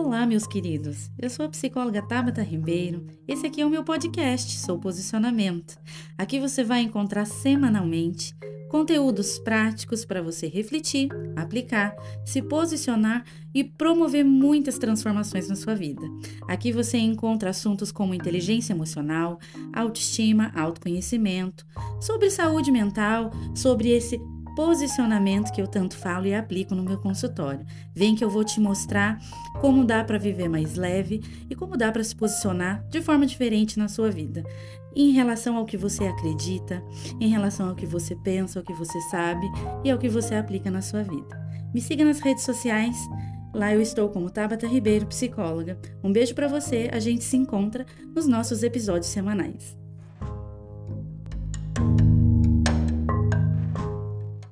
Olá, meus queridos. Eu sou a psicóloga Tabata Ribeiro. Esse aqui é o meu podcast, Sou Posicionamento. Aqui você vai encontrar semanalmente conteúdos práticos para você refletir, aplicar, se posicionar e promover muitas transformações na sua vida. Aqui você encontra assuntos como inteligência emocional, autoestima, autoconhecimento, sobre saúde mental, sobre esse posicionamento que eu tanto falo e aplico no meu consultório. Vem que eu vou te mostrar como dá para viver mais leve e como dá para se posicionar de forma diferente na sua vida. Em relação ao que você acredita, em relação ao que você pensa, ao que você sabe e ao que você aplica na sua vida. Me siga nas redes sociais. Lá eu estou como Tabata Ribeiro, psicóloga. Um beijo para você. A gente se encontra nos nossos episódios semanais.